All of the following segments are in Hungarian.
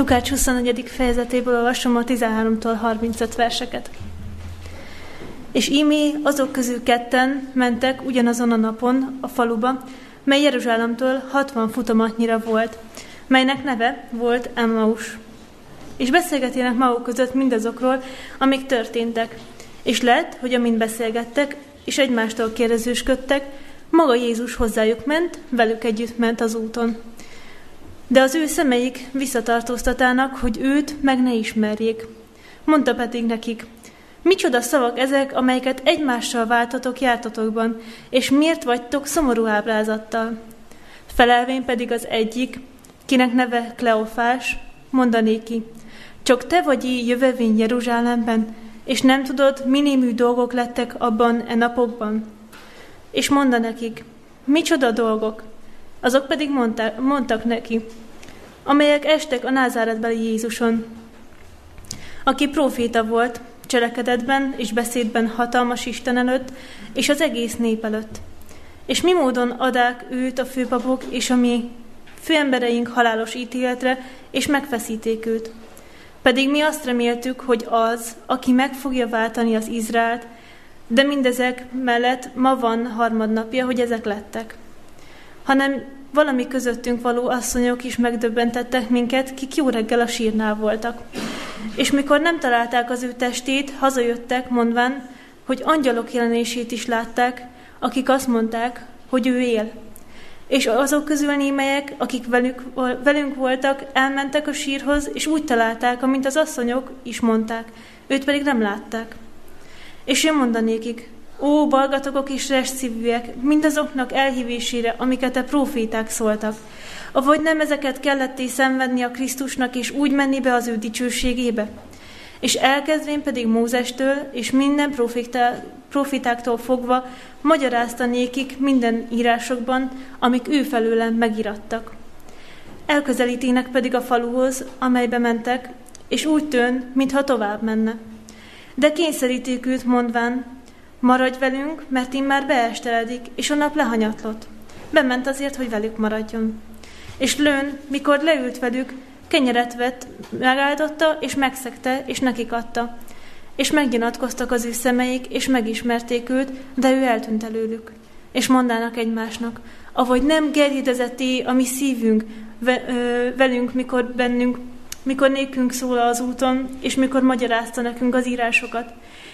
Lukács 24. fejezetéből olvasom a 13-tól 35 verseket. És ímé azok közül ketten mentek ugyanazon a napon a faluba, mely Jeruzsálemtől 60 futomatnyira volt, melynek neve volt Emmaus. És beszélgetének maguk között mindazokról, amik történtek. És lett, hogy amint beszélgettek, és egymástól kérdezősködtek, maga Jézus hozzájuk ment, velük együtt ment az úton. De az ő szemeik visszatartóztatának, hogy őt meg ne ismerjék. Mondta pedig nekik, micsoda szavak ezek, amelyeket egymással váltatok jártatokban, és miért vagytok szomorú ábrázattal? Felelvén pedig az egyik, kinek neve Kleofás, mondané ki, csak te vagy így jövevény Jeruzsálemben, és nem tudod, minémű dolgok lettek abban e napokban? És mondta nekik, micsoda dolgok? Azok pedig mondta, mondtak neki, amelyek estek a názáretbeli Jézuson, aki proféta volt, cselekedetben és beszédben hatalmas Isten előtt, és az egész nép előtt. És mi módon adák őt a főpapok és a mi főembereink halálos ítéletre, és megfeszíték őt. Pedig mi azt reméltük, hogy az, aki meg fogja váltani az Izraelt, de mindezek mellett ma van harmadnapja, hogy ezek lettek. Hanem valami közöttünk való asszonyok is megdöbbentettek minket, kik jó reggel a sírnál voltak. És mikor nem találták az ő testét, hazajöttek, mondván, hogy angyalok jelenését is látták, akik azt mondták, hogy ő él. És azok közül némelyek, akik velük, velünk voltak, elmentek a sírhoz, és úgy találták, amint az asszonyok is mondták, őt pedig nem látták. És én mondanékik, ó, balgatokok és szívűek, mindazoknak elhívésére, amiket a proféták szóltak, avagy nem ezeket kelletté szenvedni a Krisztusnak, és úgy menni be az ő dicsőségébe? És elkezdvén pedig Mózestől és minden profitáktól fogva magyarázta nékik minden írásokban, amik ő felőlem megirattak. Elközelítének pedig a faluhoz, amelybe mentek, és úgy tűn, mintha tovább menne. De kényszeríték őt mondván, maradj velünk, mert én már beesteledik, és a nap lehanyatlott. Bement azért, hogy velük maradjon. És lőn, mikor leült velük, kenyeret vett, megáldotta, és megszegte, és nekik adta. És meggyanatkoztak az ő szemeik, és megismerték őt, de ő eltűnt előlük. És mondának egymásnak, ahogy nem gerjedezetté a mi szívünk velünk, mikor bennünk, mikor nékünk szól az úton, és mikor magyarázta nekünk az írásokat.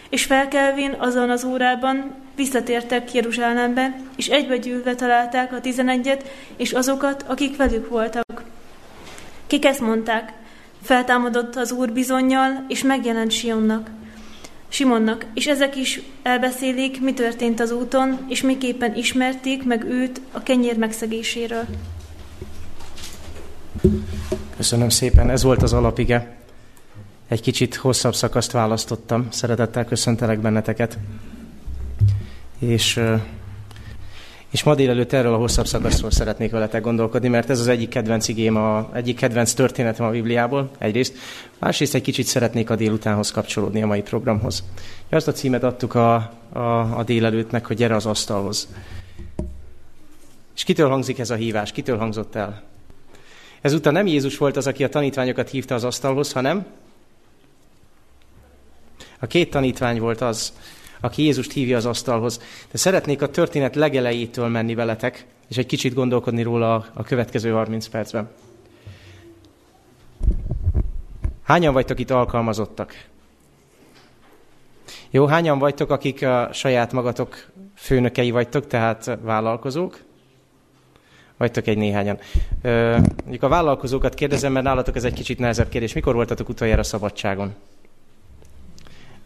És felkelvén azon az órában visszatértek Jeruzsálembe, és egybegyűlve találták a tizenegyet, és azokat, akik velük voltak. Kik ezt mondták? Feltámadott az Úr bizonyal, és megjelent Sionnak. Simonnak, és ezek is elbeszélik, mi történt az úton, és miképpen ismerték meg őt a kenyér megszegéséről. Köszönöm szépen, ez volt az alapige. Egy kicsit hosszabb szakaszt választottam. Szeretettel köszöntelek benneteket. És, és ma délelőtt erről a hosszabb szakaszról szeretnék veletek gondolkodni, mert ez az egyik kedvenc igém, a, egyik kedvenc történetem a Bibliából, egyrészt. Másrészt egy kicsit szeretnék a délutánhoz kapcsolódni a mai programhoz. Azt a címet adtuk a, a, a délelőttnek, hogy gyere az asztalhoz. És kitől hangzik ez a hívás? Kitől hangzott el? Ezúttal nem Jézus volt az, aki a tanítványokat hívta az asztalhoz, hanem a két tanítvány volt az, aki Jézust hívja az asztalhoz. De szeretnék a történet legelejétől menni veletek, és egy kicsit gondolkodni róla a következő 30 percben. Hányan vagytok itt alkalmazottak? Jó, hányan vagytok, akik a saját magatok főnökei vagytok, tehát vállalkozók? Vagytok egy néhányan. Ö, mondjuk a vállalkozókat kérdezem, mert nálatok ez egy kicsit nehezebb kérdés. Mikor voltatok utoljára szabadságon?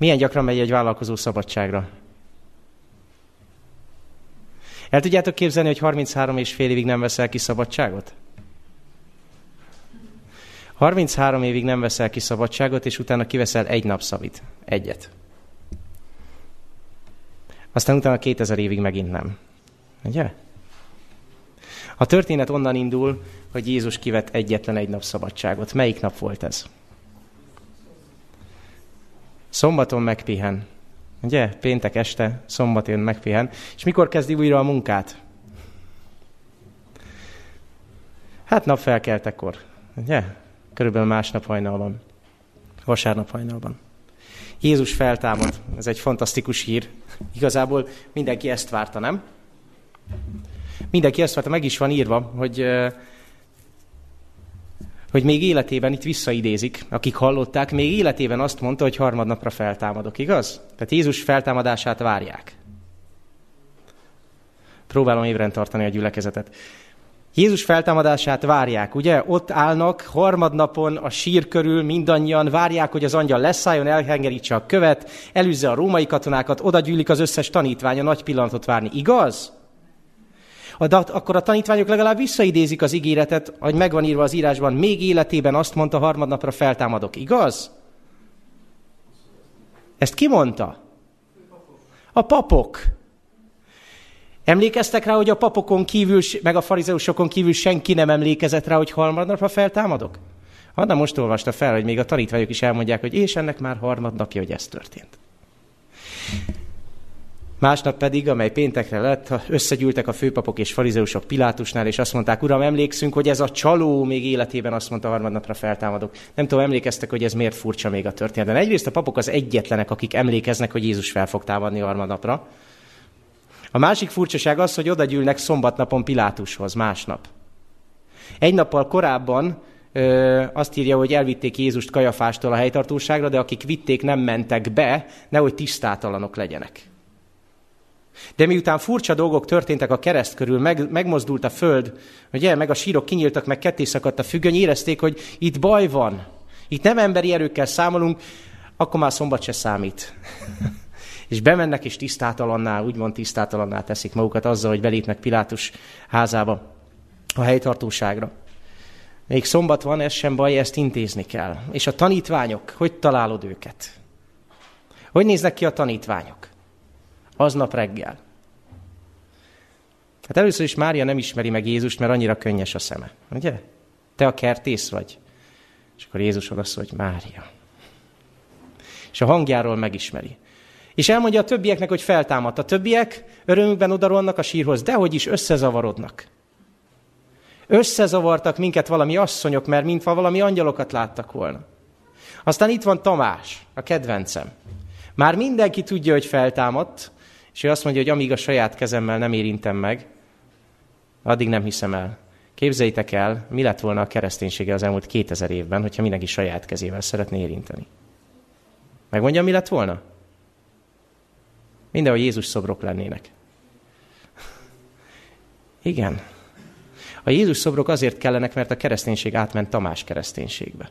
Milyen gyakran megy egy vállalkozó szabadságra? El tudjátok képzelni, hogy 33 és fél évig nem veszel ki szabadságot? 33 évig nem veszel ki szabadságot, és utána kiveszel egy napszavit. Egyet. Aztán utána 2000 évig megint nem. Ugye? A történet onnan indul, hogy Jézus kivett egyetlen egy nap szabadságot. Melyik nap volt ez? Szombaton megpihen. Ugye? Péntek este, szombaton megpihen. És mikor kezdi újra a munkát? Hát napfelkeltekor. Ugye? körülbelül másnap hajnalban, vasárnap hajnalban. Jézus feltámad, ez egy fantasztikus hír. Igazából mindenki ezt várta, nem? Mindenki ezt várta, meg is van írva, hogy, hogy még életében, itt visszaidézik, akik hallották, még életében azt mondta, hogy harmadnapra feltámadok, igaz? Tehát Jézus feltámadását várják. Próbálom ébren tartani a gyülekezetet. Jézus feltámadását várják, ugye? Ott állnak harmadnapon a sír körül, mindannyian várják, hogy az angyal leszálljon, elhengerítse a követ, elűzze a római katonákat, oda gyűlik az összes tanítvány a nagy pillanatot várni. Igaz? De akkor a tanítványok legalább visszaidézik az ígéretet, hogy megvan írva az írásban, még életében azt mondta, harmadnapra feltámadok. Igaz? Ezt ki mondta? A papok. Emlékeztek rá, hogy a papokon kívül, meg a farizeusokon kívül senki nem emlékezett rá, hogy harmadnapra feltámadok? Anna most olvasta fel, hogy még a tanítványok is elmondják, hogy és ennek már harmadnapja, hogy ez történt. Másnap pedig, amely péntekre lett, összegyűltek a főpapok és farizeusok Pilátusnál, és azt mondták, Uram, emlékszünk, hogy ez a csaló még életében azt mondta, harmadnapra feltámadok. Nem tudom, emlékeztek, hogy ez miért furcsa még a történetben. Egyrészt a papok az egyetlenek, akik emlékeznek, hogy Jézus fel fog támadni harmadnapra. A másik furcsaság az, hogy oda gyűlnek szombatnapon Pilátushoz, másnap. Egy nappal korábban ö, azt írja, hogy elvitték Jézust Kajafástól a helytartóságra, de akik vitték, nem mentek be, nehogy tisztátalanok legyenek. De miután furcsa dolgok történtek a kereszt körül, meg, megmozdult a föld, ugye, meg a sírok kinyíltak, meg ketté szakadt a függöny, érezték, hogy itt baj van, itt nem emberi erőkkel számolunk, akkor már szombat se számít. és bemennek, és tisztátalanná, úgymond tisztátalanná teszik magukat azzal, hogy belépnek Pilátus házába, a helytartóságra. Még szombat van, ez sem baj, ezt intézni kell. És a tanítványok, hogy találod őket? Hogy néznek ki a tanítványok? Aznap reggel. Hát először is Mária nem ismeri meg Jézust, mert annyira könnyes a szeme. Ugye? Te a kertész vagy. És akkor Jézus oda szól, hogy Mária. És a hangjáról megismeri. És elmondja a többieknek, hogy feltámadt. A többiek örömükben odarolnak a sírhoz, de hogy is összezavarodnak. Összezavartak minket valami asszonyok, mert mintha valami angyalokat láttak volna. Aztán itt van Tamás, a kedvencem. Már mindenki tudja, hogy feltámadt, és ő azt mondja, hogy amíg a saját kezemmel nem érintem meg, addig nem hiszem el. Képzeljétek el, mi lett volna a kereszténysége az elmúlt 2000 évben, hogyha mindenki saját kezével szeretné érinteni. Megmondja, mi lett volna? Mindenhol Jézus szobrok lennének. Igen. A Jézus szobrok azért kellenek, mert a kereszténység átment Tamás kereszténységbe.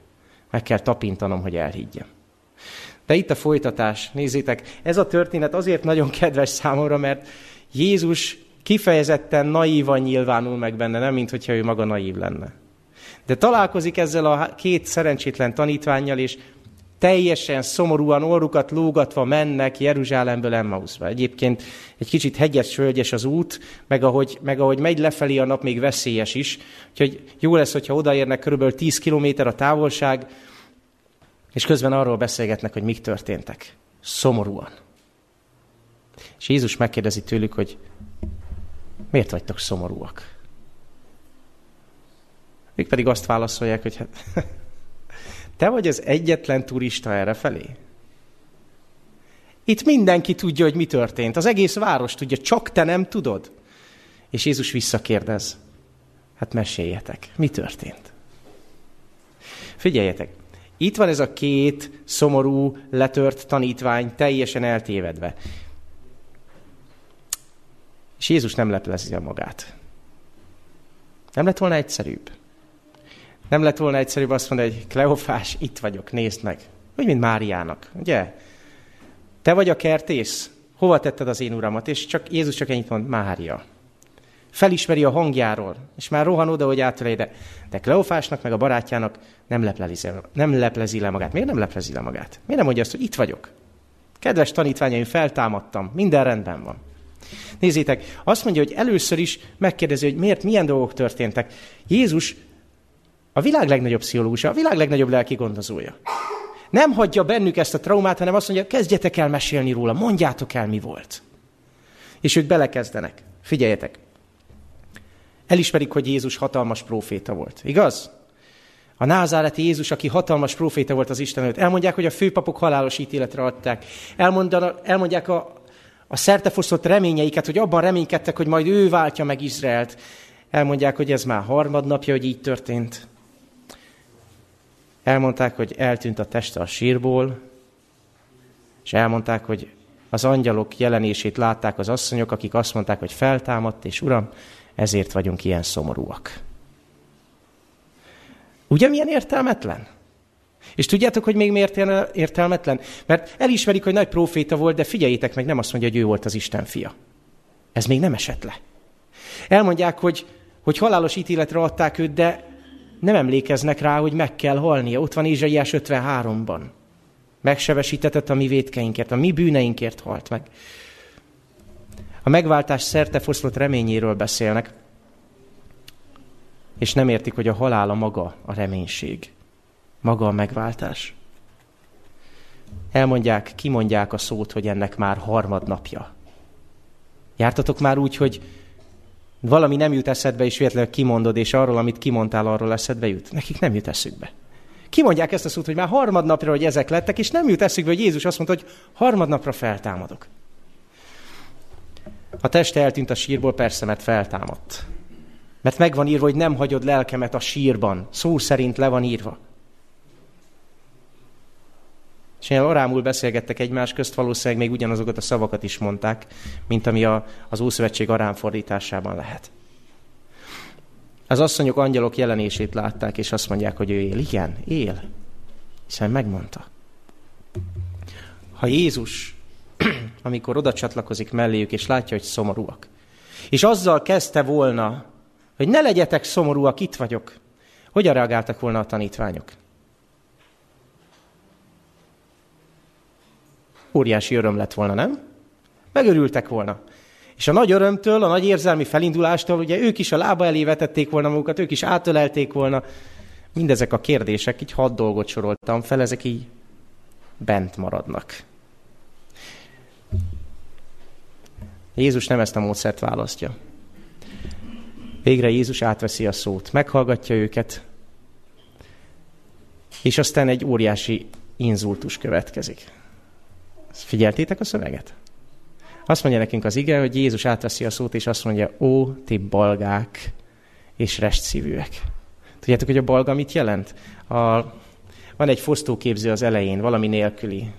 Meg kell tapintanom, hogy elhiggyem. De itt a folytatás, nézzétek, ez a történet azért nagyon kedves számomra, mert Jézus kifejezetten naívan nyilvánul meg benne, nem mint hogyha ő maga naív lenne. De találkozik ezzel a két szerencsétlen tanítványjal, és teljesen szomorúan orrukat lógatva mennek Jeruzsálemből Emmauszba. Egyébként egy kicsit hegyes, völgyes az út, meg ahogy, meg ahogy megy lefelé a nap, még veszélyes is. Úgyhogy jó lesz, hogyha odaérnek körülbelül 10 kilométer a távolság, és közben arról beszélgetnek, hogy mik történtek. Szomorúan. És Jézus megkérdezi tőlük, hogy miért vagytok szomorúak? Ők pedig azt válaszolják, hogy hát Te vagy az egyetlen turista erre felé? Itt mindenki tudja, hogy mi történt. Az egész város tudja, csak te nem tudod. És Jézus visszakérdez. Hát meséljetek, mi történt? Figyeljetek, itt van ez a két szomorú, letört tanítvány, teljesen eltévedve. És Jézus nem leplezi a magát. Nem lett volna egyszerűbb? Nem lett volna egyszerűbb azt mondani, hogy Kleofás, itt vagyok, nézd meg. Úgy, mint Máriának, ugye? Te vagy a kertész, hova tetted az én uramat? És csak Jézus csak ennyit mond, Mária. Felismeri a hangjáról, és már rohan oda, hogy átölej, de, de Kleofásnak meg a barátjának nem leplezi, nem leplezi le magát. Miért nem leplezi le magát? Miért nem mondja azt, hogy itt vagyok? Kedves tanítványaim, feltámadtam, minden rendben van. Nézzétek, azt mondja, hogy először is megkérdezi, hogy miért, milyen dolgok történtek. Jézus a világ legnagyobb pszichológusa, a világ legnagyobb lelki gondozója. Nem hagyja bennük ezt a traumát, hanem azt mondja, kezdjetek el mesélni róla, mondjátok el, mi volt. És ők belekezdenek. Figyeljetek. Elismerik, hogy Jézus hatalmas próféta volt. Igaz? A názáreti Jézus, aki hatalmas proféta volt az Isten előtt. Elmondják, hogy a főpapok halálos ítéletre adták. Elmondják a, a szertefosztott reményeiket, hogy abban reménykedtek, hogy majd ő váltja meg Izraelt. Elmondják, hogy ez már harmadnapja, hogy így történt. Elmondták, hogy eltűnt a teste a sírból, és elmondták, hogy az angyalok jelenését látták az asszonyok, akik azt mondták, hogy feltámadt, és Uram, ezért vagyunk ilyen szomorúak. Ugye milyen értelmetlen? És tudjátok, hogy még miért értelmetlen? Mert elismerik, hogy nagy proféta volt, de figyeljétek meg, nem azt mondja, hogy ő volt az Isten fia. Ez még nem esett le. Elmondják, hogy, hogy halálos ítéletre adták őt, de nem emlékeznek rá, hogy meg kell halnia. Ott van Ézsaiás 53-ban. Megsebesítetett a mi védkeinkért, a mi bűneinkért halt meg. A megváltás szerte foszlott reményéről beszélnek, és nem értik, hogy a halála maga a reménység, maga a megváltás. Elmondják, kimondják a szót, hogy ennek már harmadnapja. Jártatok már úgy, hogy valami nem jut eszedbe, és véletlenül kimondod, és arról, amit kimondtál, arról eszedbe jut. Nekik nem jut eszükbe. Kimondják ezt a szót, hogy már harmadnapra, hogy ezek lettek, és nem jut eszükbe, hogy Jézus azt mondta, hogy harmadnapra feltámadok. A teste eltűnt a sírból, persze, mert feltámadt. Mert meg van írva, hogy nem hagyod lelkemet a sírban. Szó szerint le van írva. És ilyen arámul beszélgettek egymás közt, valószínűleg még ugyanazokat a szavakat is mondták, mint ami a, az Ószövetség arám fordításában lehet. Az asszonyok angyalok jelenését látták, és azt mondják, hogy ő él. Igen, él. Hiszen megmondta. Ha Jézus, amikor oda csatlakozik melléjük, és látja, hogy szomorúak, és azzal kezdte volna, hogy ne legyetek szomorúak, itt vagyok, hogyan reagáltak volna a tanítványok? Óriási öröm lett volna, nem? Megörültek volna. És a nagy örömtől, a nagy érzelmi felindulástól, ugye ők is a lába elé vetették volna magukat, ők is átölelték volna. Mindezek a kérdések, így hat dolgot soroltam fel, ezek így bent maradnak. Jézus nem ezt a módszert választja. Végre Jézus átveszi a szót, meghallgatja őket, és aztán egy óriási inzultus következik. Figyeltétek a szöveget? Azt mondja nekünk az ige, hogy Jézus átveszi a szót, és azt mondja, ó, ti balgák és restszívűek. Tudjátok, hogy a balga mit jelent? A, van egy fosztóképző az elején, valami nélküli.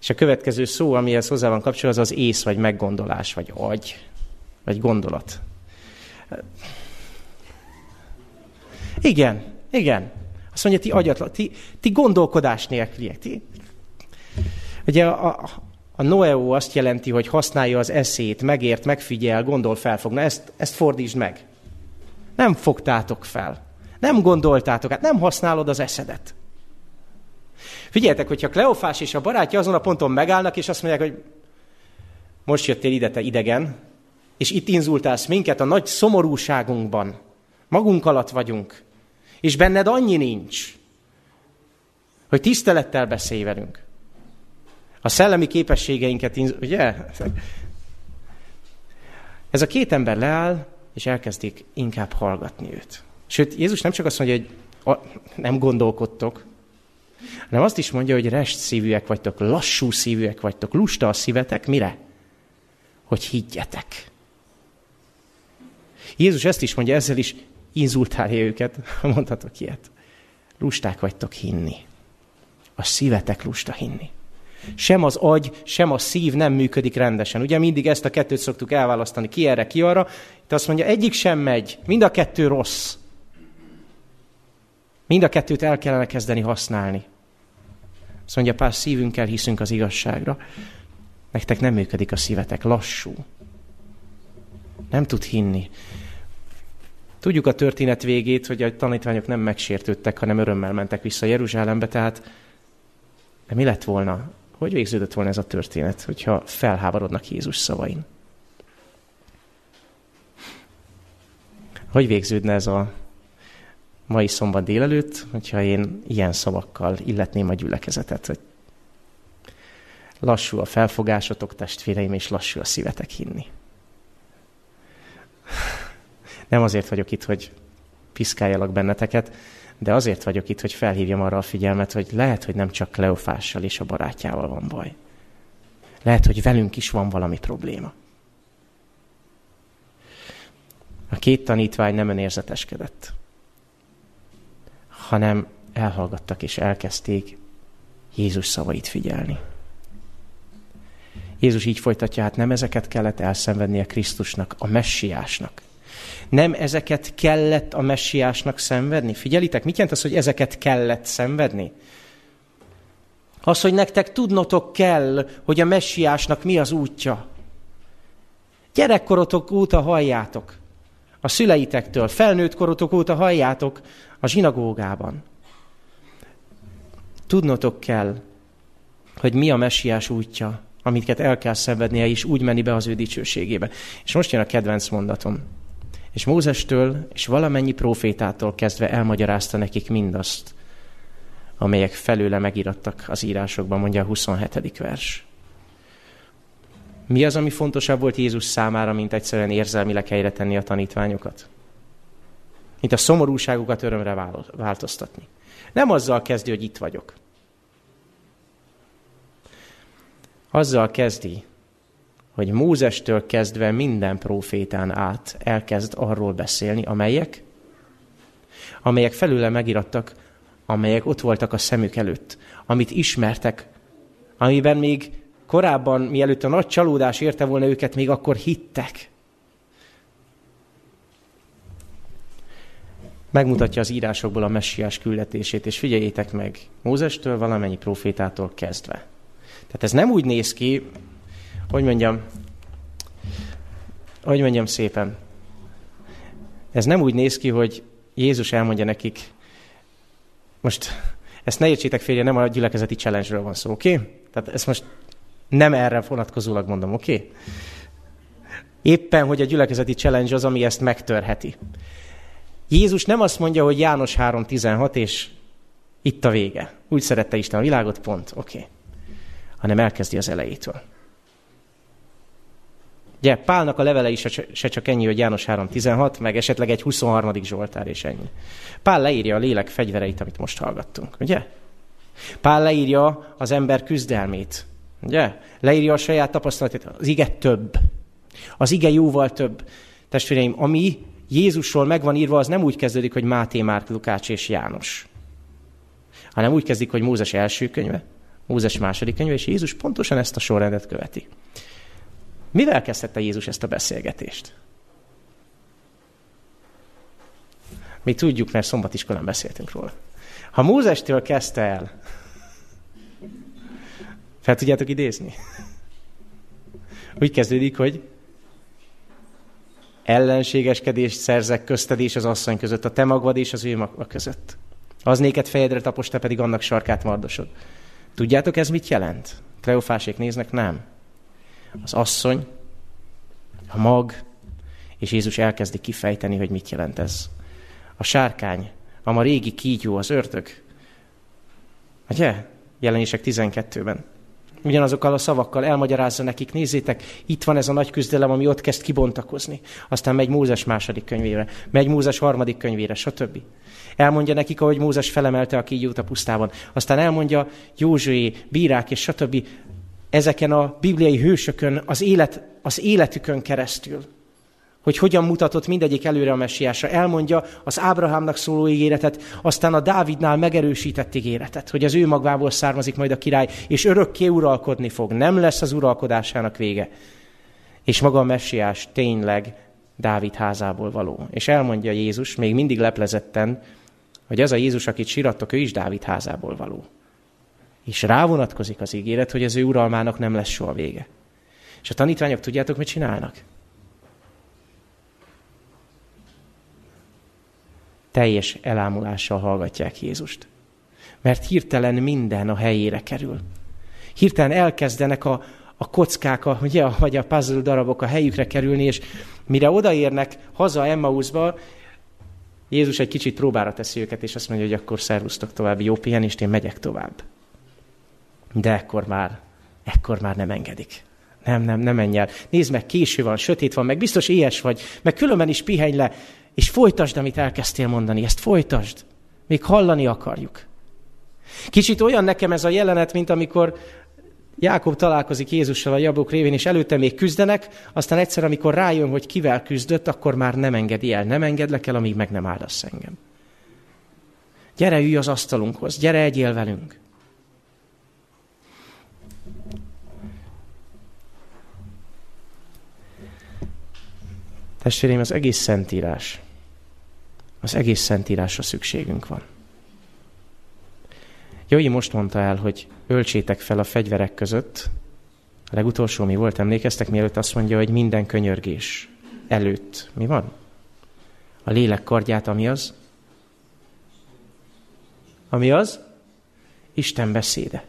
És a következő szó, amihez hozzá van kapcsolva, az az ész, vagy meggondolás, vagy agy, vagy gondolat. Igen, igen. Azt mondja, ti agyatlan, ti, ti gondolkodás nélküliek. Ti. Ugye a, a, a noeo azt jelenti, hogy használja az eszét, megért, megfigyel, gondol, felfog. Na ezt, ezt fordítsd meg. Nem fogtátok fel. Nem gondoltátok, hát nem használod az eszedet. Figyeljetek, hogyha Kleofás és a barátja azon a ponton megállnak, és azt mondják, hogy most jöttél ide, te idegen, és itt inzultálsz minket a nagy szomorúságunkban. Magunk alatt vagyunk. És benned annyi nincs, hogy tisztelettel beszélj velünk. A szellemi képességeinket, ugye? Ez a két ember leáll, és elkezdik inkább hallgatni őt. Sőt, Jézus nem csak azt mondja, hogy nem gondolkodtok, hanem azt is mondja, hogy rest szívűek vagytok, lassú szívűek vagytok, lusta a szívetek, mire? Hogy higgyetek. Jézus ezt is mondja, ezzel is inzultálja őket, mondhatok ilyet. Lusták vagytok hinni. A szívetek lusta hinni. Sem az agy, sem a szív nem működik rendesen. Ugye mindig ezt a kettőt szoktuk elválasztani, ki erre, ki arra. Itt azt mondja, egyik sem megy, mind a kettő rossz. Mind a kettőt el kellene kezdeni használni. Azt mondja, pár szívünkkel hiszünk az igazságra. Nektek nem működik a szívetek, lassú. Nem tud hinni. Tudjuk a történet végét, hogy a tanítványok nem megsértődtek, hanem örömmel mentek vissza Jeruzsálembe, tehát de mi lett volna? Hogy végződött volna ez a történet, hogyha felháborodnak Jézus szavain? Hogy végződne ez a mai szombat délelőtt, hogyha én ilyen szavakkal illetném a gyülekezetet, hogy lassú a felfogásotok, testvéreim, és lassú a szívetek hinni. Nem azért vagyok itt, hogy piszkáljalak benneteket, de azért vagyok itt, hogy felhívjam arra a figyelmet, hogy lehet, hogy nem csak Kleofással és a barátjával van baj. Lehet, hogy velünk is van valami probléma. A két tanítvány nem önérzeteskedett, hanem elhallgattak és elkezdték Jézus szavait figyelni. Jézus így folytatja, hát nem ezeket kellett elszenvednie Krisztusnak, a messiásnak. Nem ezeket kellett a messiásnak szenvedni? Figyelitek, mit jelent az, hogy ezeket kellett szenvedni? Az, hogy nektek tudnotok kell, hogy a messiásnak mi az útja. Gyerekkorotok óta halljátok. A szüleitektől, felnőtt korotok óta halljátok a zsinagógában. Tudnotok kell, hogy mi a messiás útja, amiket el kell szenvednie, és úgy menni be az ő dicsőségébe. És most jön a kedvenc mondatom. És Mózestől és valamennyi profétától kezdve elmagyarázta nekik mindazt, amelyek felőle megirattak az írásokban, mondja a 27. vers. Mi az, ami fontosabb volt Jézus számára, mint egyszerűen érzelmileg helyre tenni a tanítványokat? Mint a szomorúságukat örömre változtatni. Nem azzal kezdi, hogy itt vagyok. Azzal kezdi, hogy Mózestől kezdve minden profétán át elkezd arról beszélni, amelyek, amelyek felőle megirattak, amelyek ott voltak a szemük előtt, amit ismertek, amiben még korábban, mielőtt a nagy csalódás érte volna őket, még akkor hittek. Megmutatja az írásokból a messiás küldetését, és figyeljétek meg, Mózestől valamennyi profétától kezdve. Tehát ez nem úgy néz ki, hogy mondjam, hogy mondjam szépen, ez nem úgy néz ki, hogy Jézus elmondja nekik, most ezt ne értsétek félre, nem a gyülekezeti challenge-ről van szó, oké? Okay? Tehát ezt most nem erre vonatkozólag mondom, oké? Okay? Éppen, hogy a gyülekezeti challenge az, ami ezt megtörheti. Jézus nem azt mondja, hogy János 3.16, és itt a vége. Úgy szerette Isten a világot, pont, oké. Okay. Hanem elkezdi az elejétől. Ugye, Pálnak a levele is se csak ennyi, hogy János 3.16, meg esetleg egy 23. Zsoltár, és ennyi. Pál leírja a lélek fegyvereit, amit most hallgattunk, ugye? Pál leírja az ember küzdelmét, ugye? Leírja a saját tapasztalatát, az ige több. Az ige jóval több. Testvéreim, ami Jézusról meg van írva, az nem úgy kezdődik, hogy Máté, Márk, Lukács és János, hanem úgy kezdik, hogy Mózes első könyve, Mózes második könyve, és Jézus pontosan ezt a sorrendet követi. Mivel kezdette Jézus ezt a beszélgetést? Mi tudjuk, mert szombatiskolán beszéltünk róla. Ha Mózestől kezdte el, fel tudjátok idézni? Úgy kezdődik, hogy ellenségeskedést szerzek közted és az asszony között, a te magvad és az ő magva között. Az néked fejedre tapos, te pedig annak sarkát mardosod. Tudjátok, ez mit jelent? Kleofásék néznek? Nem. Az asszony, a mag, és Jézus elkezdi kifejteni, hogy mit jelent ez. A sárkány, a ma régi kígyó, az ördög. Ugye? Jelenések 12-ben ugyanazokkal a szavakkal elmagyarázza nekik, nézzétek, itt van ez a nagy küzdelem, ami ott kezd kibontakozni. Aztán megy Mózes második könyvére, megy Mózes harmadik könyvére, stb. Elmondja nekik, ahogy Mózes felemelte a kígyót a pusztában. Aztán elmondja Józsué, bírák és stb. Ezeken a bibliai hősökön, az, élet, az életükön keresztül hogy hogyan mutatott mindegyik előre a messiásra. Elmondja az Ábrahámnak szóló ígéretet, aztán a Dávidnál megerősített ígéretet, hogy az ő magvából származik majd a király, és örökké uralkodni fog. Nem lesz az uralkodásának vége. És maga a messiás tényleg Dávid házából való. És elmondja Jézus, még mindig leplezetten, hogy az a Jézus, akit sirattok, ő is Dávid házából való. És rávonatkozik az ígéret, hogy az ő uralmának nem lesz soha vége. És a tanítványok tudjátok, mit csinálnak? Teljes elámulással hallgatják Jézust. Mert hirtelen minden a helyére kerül. Hirtelen elkezdenek a, a kockák, a, ugye, vagy a puzzle darabok a helyükre kerülni, és mire odaérnek haza Emmausba, Jézus egy kicsit próbára teszi őket, és azt mondja, hogy akkor szervusztok tovább, jó pihenést, én megyek tovább. De ekkor már, ekkor már nem engedik. Nem, nem, nem menj el. Nézd meg, késő van, sötét van, meg biztos éhes vagy, meg különben is pihenj le, és folytasd, amit elkezdtél mondani, ezt folytasd. Még hallani akarjuk. Kicsit olyan nekem ez a jelenet, mint amikor Jákob találkozik Jézussal a jablók révén, és előtte még küzdenek, aztán egyszer, amikor rájön, hogy kivel küzdött, akkor már nem engedi el, nem engedlek el, amíg meg nem áldasz engem. Gyere, ülj az asztalunkhoz, gyere, egyél velünk. Testvéreim, az egész szentírás, az egész szentírásra szükségünk van. Jói most mondta el, hogy öltsétek fel a fegyverek között. A legutolsó mi volt, emlékeztek, mielőtt azt mondja, hogy minden könyörgés előtt. Mi van? A lélek kardját, ami az? Ami az? Isten beszéde.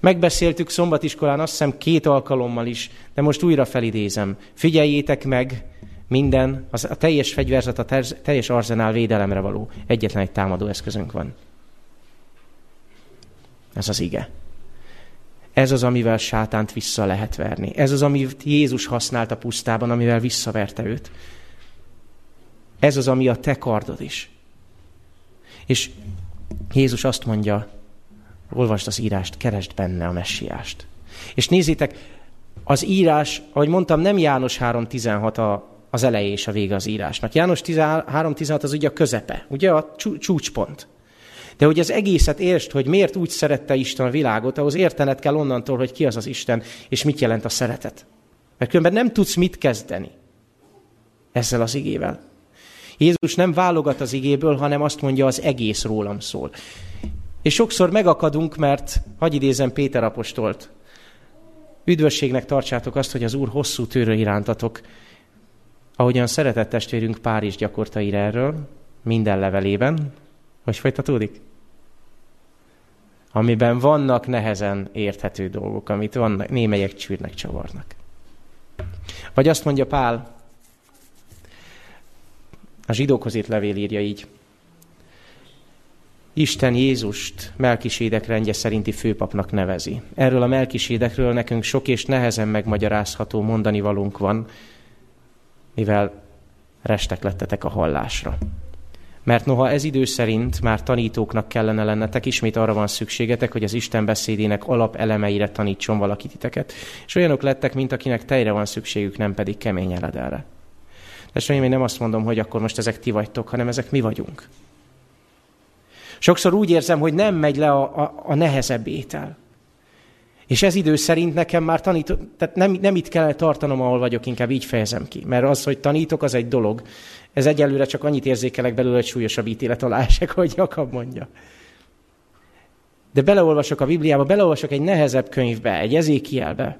Megbeszéltük szombatiskolán azt hiszem két alkalommal is, de most újra felidézem. Figyeljétek meg, minden, az, a teljes fegyverzet, a teljes arzenál védelemre való. Egyetlen egy támadó eszközünk van. Ez az ige. Ez az, amivel sátánt vissza lehet verni. Ez az, amit Jézus használt a pusztában, amivel visszaverte őt. Ez az, ami a te kardod is. És Jézus azt mondja, olvasd az írást, keresd benne a messiást. És nézzétek, az írás, ahogy mondtam, nem János 3.16 a, az eleje és a vége az írásnak. János 3.16 az ugye a közepe, ugye a csúcspont. De hogy az egészet értsd, hogy miért úgy szerette Isten a világot, ahhoz értened kell onnantól, hogy ki az az Isten, és mit jelent a szeretet. Mert különben nem tudsz mit kezdeni ezzel az igével. Jézus nem válogat az igéből, hanem azt mondja, az egész rólam szól. És sokszor megakadunk, mert, hagyj idézem Péter apostolt, üdvösségnek tartsátok azt, hogy az Úr hosszú tőrő irántatok, ahogyan szeretett testvérünk Pár is gyakorta ír erről, minden levelében, hogy folytatódik? Amiben vannak nehezen érthető dolgok, amit vannak, némelyek csűrnek csavarnak. Vagy azt mondja Pál, a zsidókhoz írt levél írja így, Isten Jézust Melkisédek rendje szerinti főpapnak nevezi. Erről a Melkisédekről nekünk sok és nehezen megmagyarázható mondani valunk van, mivel restek lettetek a hallásra. Mert noha ez idő szerint már tanítóknak kellene lennetek, ismét arra van szükségetek, hogy az Isten beszédének alapelemeire tanítson valaki titeket, és olyanok lettek, mint akinek tejre van szükségük, nem pedig kemény eledelre. De én nem azt mondom, hogy akkor most ezek ti vagytok, hanem ezek mi vagyunk. Sokszor úgy érzem, hogy nem megy le a, a, a nehezebb étel. És ez idő szerint nekem már tanít, tehát nem, nem itt kell tartanom, ahol vagyok, inkább így fejezem ki. Mert az, hogy tanítok, az egy dolog. Ez egyelőre csak annyit érzékelek belőle, hogy súlyosabb ítélet alá esek, hogy Jakab mondja. De beleolvasok a Bibliába, beleolvasok egy nehezebb könyvbe, egy ezékielbe.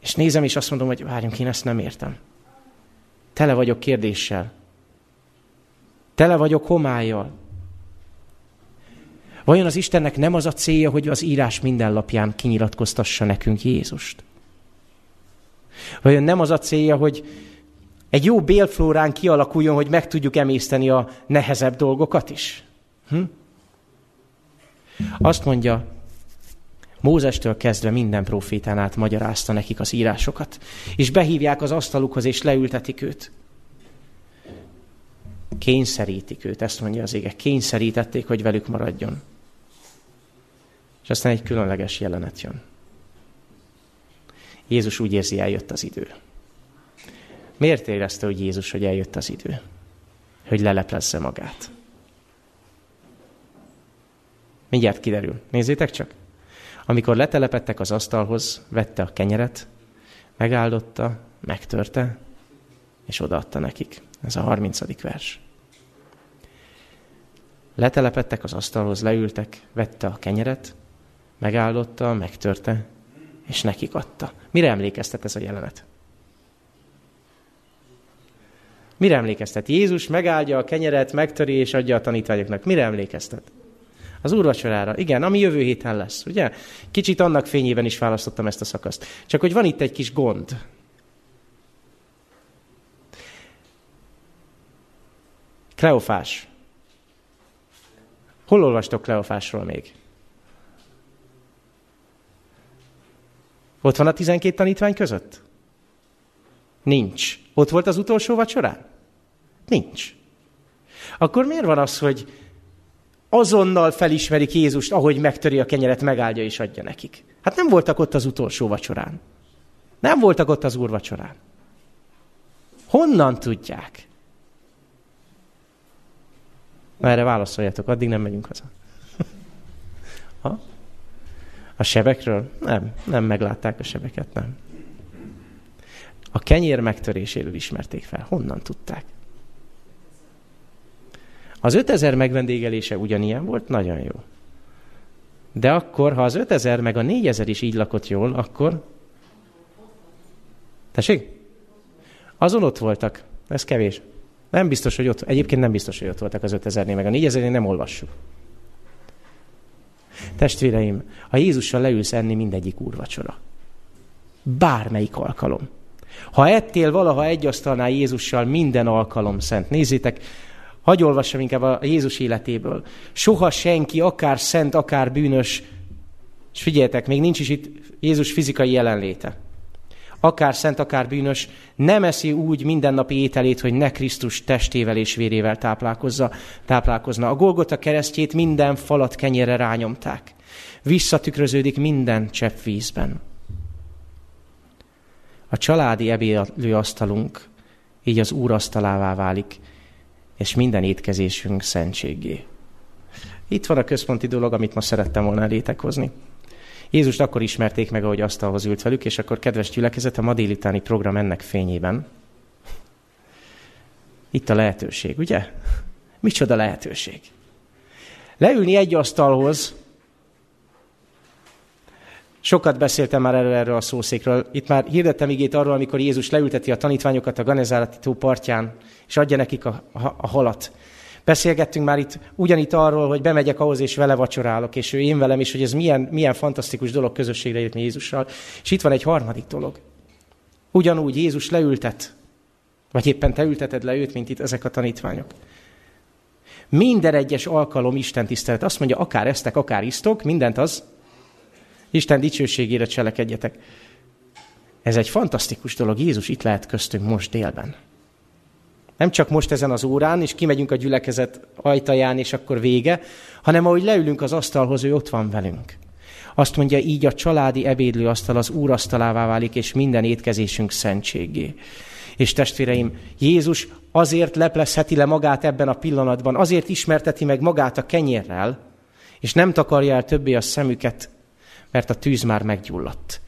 És nézem, és azt mondom, hogy várjunk, én ezt nem értem. Tele vagyok kérdéssel. Tele vagyok homályjal. Vajon az Istennek nem az a célja, hogy az írás minden lapján kinyilatkoztassa nekünk Jézust? Vajon nem az a célja, hogy egy jó bélflórán kialakuljon, hogy meg tudjuk emészteni a nehezebb dolgokat is? Hm? Azt mondja, Mózestől kezdve minden profétán át magyarázta nekik az írásokat, és behívják az asztalukhoz, és leültetik őt. Kényszerítik őt, ezt mondja az ége. Kényszerítették, hogy velük maradjon. És aztán egy különleges jelenet jön. Jézus úgy érzi, eljött az idő. Miért érezte, hogy Jézus, hogy eljött az idő? Hogy leleplezze magát. Mindjárt kiderül. Nézzétek csak. Amikor letelepettek az asztalhoz, vette a kenyeret, megáldotta, megtörte, és odaadta nekik. Ez a 30. vers. Letelepettek az asztalhoz, leültek, vette a kenyeret, megáldotta, megtörte, és nekik adta. Mire emlékeztet ez a jelenet? Mire emlékeztet? Jézus megáldja a kenyeret, megtöri és adja a tanítványoknak. Mire emlékeztet? Az úrvacsorára. Igen, ami jövő héten lesz, ugye? Kicsit annak fényében is választottam ezt a szakaszt. Csak hogy van itt egy kis gond. Kleofás. Hol olvastok Kleofásról még? Ott van a tizenkét tanítvány között? Nincs. Ott volt az utolsó vacsorán? Nincs. akkor miért van az, hogy azonnal felismerik Jézust, ahogy megtöri a kenyeret, megáldja és adja nekik? Hát nem voltak ott az utolsó vacsorán. Nem voltak ott az úr vacsorán. Honnan tudják? Na erre válaszoljatok, addig nem megyünk haza. Ha? A sebekről? Nem, nem meglátták a sebeket, nem. A kenyér megtöréséről ismerték fel. Honnan tudták? Az 5000 megvendégelése ugyanilyen volt, nagyon jó. De akkor, ha az 5000 meg a 4000 is így lakott jól, akkor... Tessék? Azon ott voltak. Ez kevés. Nem biztos, hogy ott... Egyébként nem biztos, hogy ott voltak az 5000-nél, meg a 4000-nél nem olvassuk. Testvéreim, ha Jézussal leülsz enni, mindegyik úrvacsora. Bármelyik alkalom. Ha ettél valaha egy asztalnál Jézussal, minden alkalom szent. Nézzétek, hagyj olvassam inkább a Jézus életéből. Soha senki, akár szent, akár bűnös, és figyeljetek, még nincs is itt Jézus fizikai jelenléte. Akár szent, akár bűnös, nem eszi úgy mindennapi ételét, hogy ne Krisztus testével és vérével táplálkozza, táplálkozna. A Golgota keresztjét minden falat kenyere rányomták. Visszatükröződik minden csepp vízben. A családi ebédlőasztalunk így az Úr asztalává válik, és minden étkezésünk szentségé. Itt van a központi dolog, amit ma szerettem volna elétek hozni. Jézust akkor ismerték meg, ahogy asztalhoz ült velük, és akkor kedves gyülekezet, a ma délutáni program ennek fényében. Itt a lehetőség, ugye? Micsoda lehetőség? Leülni egy asztalhoz, Sokat beszéltem már erről, erről a szószékről. Itt már hirdettem igét arról, amikor Jézus leülteti a tanítványokat a Ganezárati tó partján, és adja nekik a, a, a halat. Beszélgettünk már itt ugyanitt arról, hogy bemegyek ahhoz, és vele vacsorálok, és ő én velem is, hogy ez milyen, milyen fantasztikus dolog közösségre jutni Jézussal. És itt van egy harmadik dolog. Ugyanúgy Jézus leültet, vagy éppen te ülteted le őt, mint itt ezek a tanítványok. Minden egyes alkalom Isten tisztelet. Azt mondja, akár eztek, akár isztok, mindent az Isten dicsőségére cselekedjetek. Ez egy fantasztikus dolog. Jézus itt lehet köztünk most délben. Nem csak most ezen az órán, és kimegyünk a gyülekezet ajtaján, és akkor vége, hanem ahogy leülünk az asztalhoz, ő ott van velünk. Azt mondja, így a családi ebédlőasztal az úrasztalává válik, és minden étkezésünk szentségé. És testvéreim, Jézus azért leplezheti le magát ebben a pillanatban, azért ismerteti meg magát a kenyérrel, és nem takarja el többé a szemüket, mert a tűz már meggyulladt.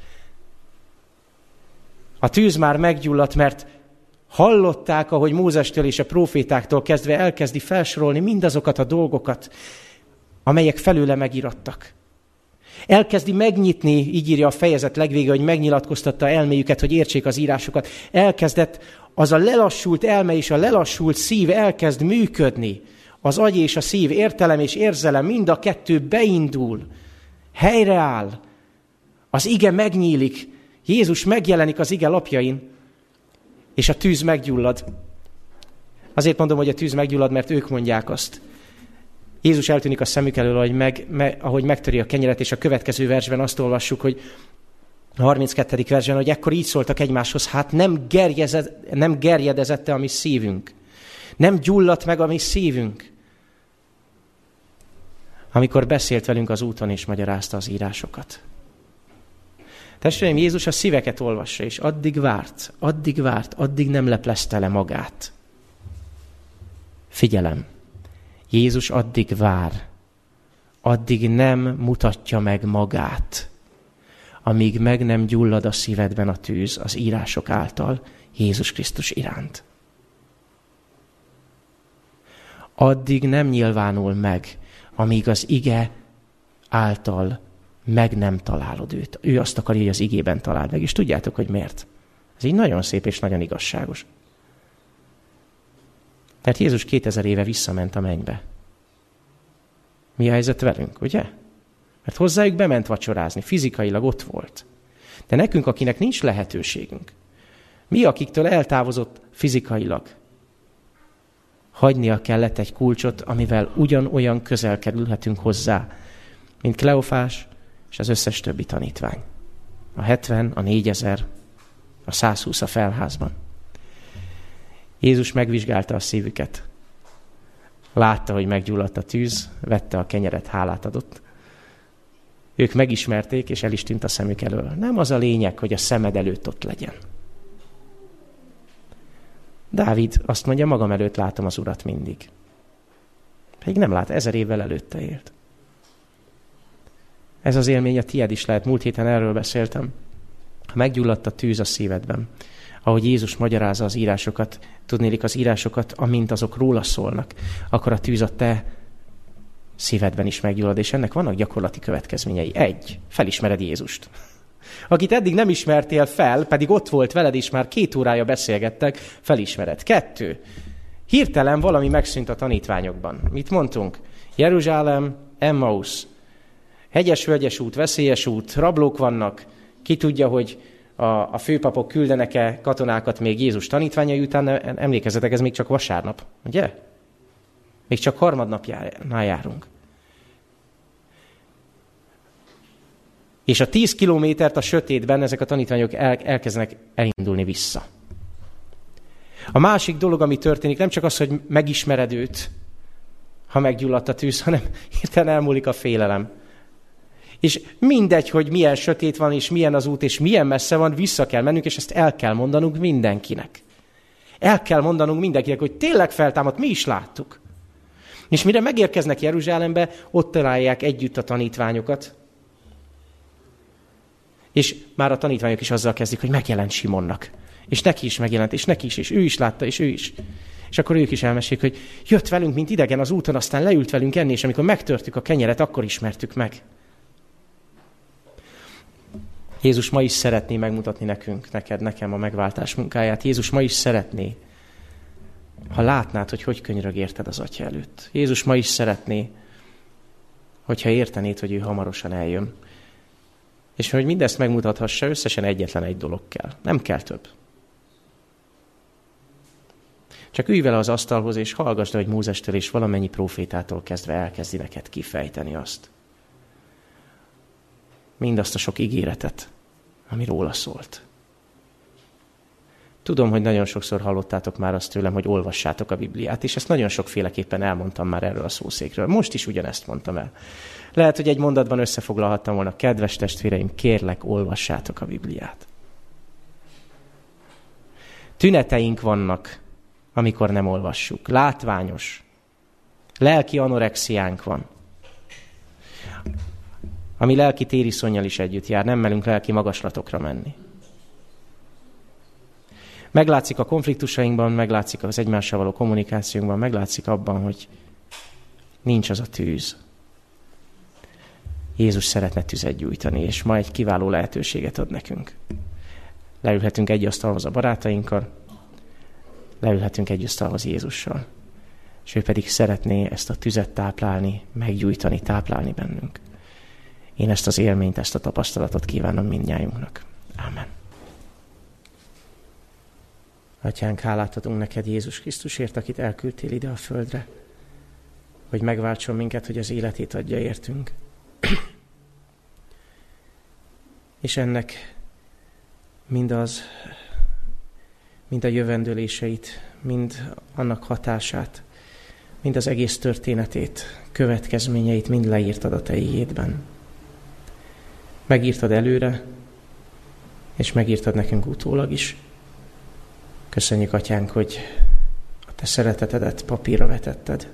A tűz már meggyulladt, mert hallották, ahogy Mózestől és a profétáktól kezdve elkezdi felsorolni mindazokat a dolgokat, amelyek felőle megirattak. Elkezdi megnyitni, így írja a fejezet legvége, hogy megnyilatkoztatta elméjüket, hogy értsék az írásokat. Elkezdett az a lelassult elme és a lelassult szív elkezd működni. Az agy és a szív, értelem és érzelem, mind a kettő beindul, helyreáll. Az ige megnyílik, Jézus megjelenik az ige lapjain, és a tűz meggyullad. Azért mondom, hogy a tűz meggyullad, mert ők mondják azt. Jézus eltűnik a szemük elől, ahogy, meg, me, ahogy megtöri a kenyeret, és a következő versben azt olvassuk, hogy a 32. versben, hogy ekkor így szóltak egymáshoz, hát nem, gerjezed, nem gerjedezette a mi szívünk. Nem gyulladt meg a mi szívünk. Amikor beszélt velünk az úton, és magyarázta az írásokat. Testvéreim, Jézus a szíveket olvassa, és addig várt, addig várt, addig nem leplezte le magát. Figyelem, Jézus addig vár, addig nem mutatja meg magát, amíg meg nem gyullad a szívedben a tűz az írások által Jézus Krisztus iránt. Addig nem nyilvánul meg, amíg az ige által meg nem találod őt. Ő azt akarja, hogy az igében találd meg, és tudjátok, hogy miért. Ez így nagyon szép és nagyon igazságos. Tehát Jézus 2000 éve visszament a mennybe. Mi a helyzet velünk, ugye? Mert hozzájuk bement vacsorázni, fizikailag ott volt. De nekünk, akinek nincs lehetőségünk, mi, akiktől eltávozott fizikailag, hagynia kellett egy kulcsot, amivel ugyanolyan közel kerülhetünk hozzá, mint Kleofás, és az összes többi tanítvány. A 70, a 4000, a 120 a felházban. Jézus megvizsgálta a szívüket. Látta, hogy meggyulladt a tűz, vette a kenyeret, hálát adott. Ők megismerték, és el is tűnt a szemük elől. Nem az a lényeg, hogy a szemed előtt ott legyen. Dávid azt mondja, magam előtt látom az urat mindig. Pedig nem lát, ezer évvel előtte élt. Ez az élmény a tied is lehet. Múlt héten erről beszéltem. Ha meggyulladt a tűz a szívedben, ahogy Jézus magyarázza az írásokat, tudnélik az írásokat, amint azok róla szólnak, akkor a tűz a te szívedben is meggyullad, és ennek vannak gyakorlati következményei. Egy, felismered Jézust. Akit eddig nem ismertél fel, pedig ott volt veled, és már két órája beszélgettek, felismered. Kettő, hirtelen valami megszűnt a tanítványokban. Mit mondtunk? Jeruzsálem, Emmaus, hegyes-völgyes út, veszélyes út, rablók vannak, ki tudja, hogy a, a főpapok küldenek-e katonákat még Jézus tanítványai után, emlékezzetek, ez még csak vasárnap, ugye? Még csak harmadnapjánál járunk. És a tíz kilométert a sötétben ezek a tanítványok el, elkezdenek elindulni vissza. A másik dolog, ami történik, nem csak az, hogy megismered őt, ha meggyulladt a tűz, hanem hirtelen elmúlik a félelem. És mindegy, hogy milyen sötét van, és milyen az út, és milyen messze van, vissza kell mennünk, és ezt el kell mondanunk mindenkinek. El kell mondanunk mindenkinek, hogy tényleg feltámadt, mi is láttuk. És mire megérkeznek Jeruzsálembe, ott találják együtt a tanítványokat, és már a tanítványok is azzal kezdik, hogy megjelent Simonnak. És neki is megjelent, és neki is, és ő is látta, és ő is. És akkor ők is elmesék, hogy jött velünk, mint idegen az úton, aztán leült velünk enni, és amikor megtörtük a kenyeret, akkor ismertük meg. Jézus ma is szeretné megmutatni nekünk, neked, nekem a megváltás munkáját. Jézus ma is szeretné, ha látnád, hogy hogy könyörög érted az Atya előtt. Jézus ma is szeretné, hogyha értenéd, hogy ő hamarosan eljön. És hogy mindezt megmutathassa, összesen egyetlen egy dolog kell. Nem kell több. Csak ülj vele az asztalhoz, és hallgassd, hogy Mózestől és valamennyi profétától kezdve elkezdi neked kifejteni azt. Mindazt a sok ígéretet, ami róla szólt. Tudom, hogy nagyon sokszor hallottátok már azt tőlem, hogy olvassátok a Bibliát, és ezt nagyon sokféleképpen elmondtam már erről a szószékről. Most is ugyanezt mondtam el. Lehet, hogy egy mondatban összefoglalhattam volna, kedves testvéreim, kérlek, olvassátok a Bibliát. Tüneteink vannak, amikor nem olvassuk. Látványos. Lelki anorexiánk van. Ami lelki tériszonyjal is együtt jár, nem melünk lelki magaslatokra menni. Meglátszik a konfliktusainkban, meglátszik az egymással való kommunikációnkban, meglátszik abban, hogy nincs az a tűz. Jézus szeretne tüzet gyújtani, és ma egy kiváló lehetőséget ad nekünk. Leülhetünk egy asztalhoz a barátainkkal, leülhetünk egy asztalhoz Jézussal. És ő pedig szeretné ezt a tüzet táplálni, meggyújtani, táplálni bennünk. Én ezt az élményt, ezt a tapasztalatot kívánom mindnyájunknak. Amen. Atyánk, hálát adunk neked Jézus Krisztusért, akit elküldtél ide a földre, hogy megváltson minket, hogy az életét adja értünk. És ennek mindaz, mind a jövendőléseit, mind annak hatását, mind az egész történetét, következményeit mind leírtad a te égédben. Megírtad előre, és megírtad nekünk utólag is. Köszönjük, Atyánk, hogy a Te szeretetedet papírra vetetted,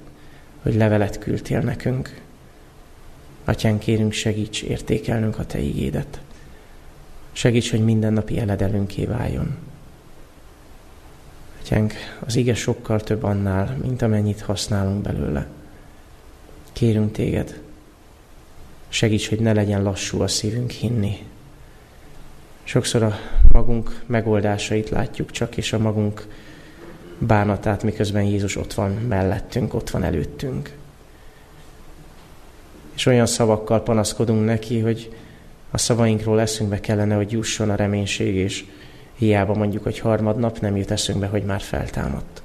hogy levelet küldtél nekünk. Atyánk, kérünk, segíts értékelnünk a Te ígédet. Segíts, hogy mindennapi eledelünké váljon. Atyánk, az ige sokkal több annál, mint amennyit használunk belőle. Kérünk Téged, segíts, hogy ne legyen lassú a szívünk hinni. Sokszor a magunk megoldásait látjuk csak, és a magunk bánatát, miközben Jézus ott van mellettünk, ott van előttünk. És olyan szavakkal panaszkodunk neki, hogy a szavainkról eszünkbe kellene, hogy jusson a reménység, és hiába mondjuk, hogy harmadnap nem jut eszünkbe, hogy már feltámadt.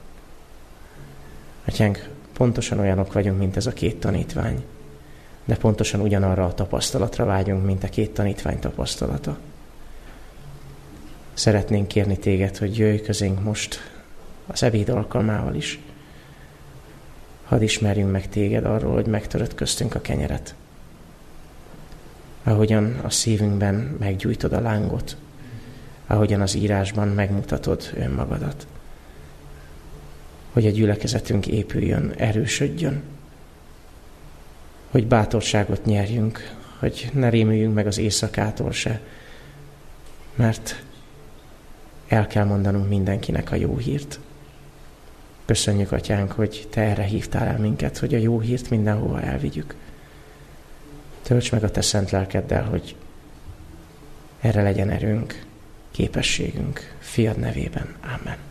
Atyánk, pontosan olyanok vagyunk, mint ez a két tanítvány, de pontosan ugyanarra a tapasztalatra vágyunk, mint a két tanítvány tapasztalata. Szeretnénk kérni téged, hogy jöjj közénk most az ebéd alkalmával is. hadd ismerjünk meg téged arról, hogy megtörött köztünk a kenyeret. Ahogyan a szívünkben meggyújtod a lángot, ahogyan az írásban megmutatod önmagadat. Hogy a gyülekezetünk épüljön, erősödjön, hogy bátorságot nyerjünk, hogy ne rémüljünk meg az éjszakától se, mert el kell mondanunk mindenkinek a jó hírt. Köszönjük, Atyánk, hogy Te erre hívtál el minket, hogy a jó hírt mindenhova elvigyük. Tölts meg a Te szent lelkeddel, hogy erre legyen erőnk, képességünk, fiad nevében. Amen.